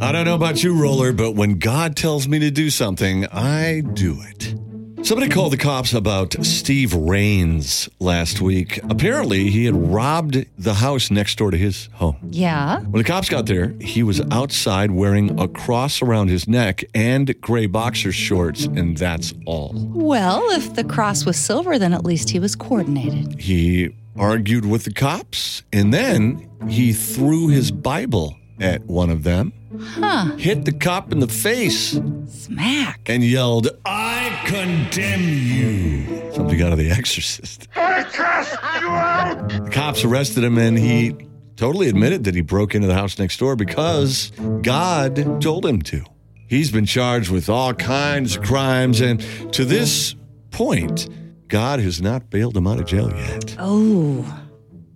I don't know about you, Roller, but when God tells me to do something, I do it. Somebody called the cops about Steve Rains last week. Apparently, he had robbed the house next door to his home. Yeah. When the cops got there, he was outside wearing a cross around his neck and gray boxer shorts, and that's all. Well, if the cross was silver, then at least he was coordinated. He argued with the cops, and then he threw his Bible at one of them, Huh. hit the cop in the face, Smack. and yelled, I condemn you. Something out of The Exorcist. I cast you out! The cops arrested him, and he totally admitted that he broke into the house next door because God told him to. He's been charged with all kinds of crimes, and to this point, God has not bailed him out of jail yet. Oh.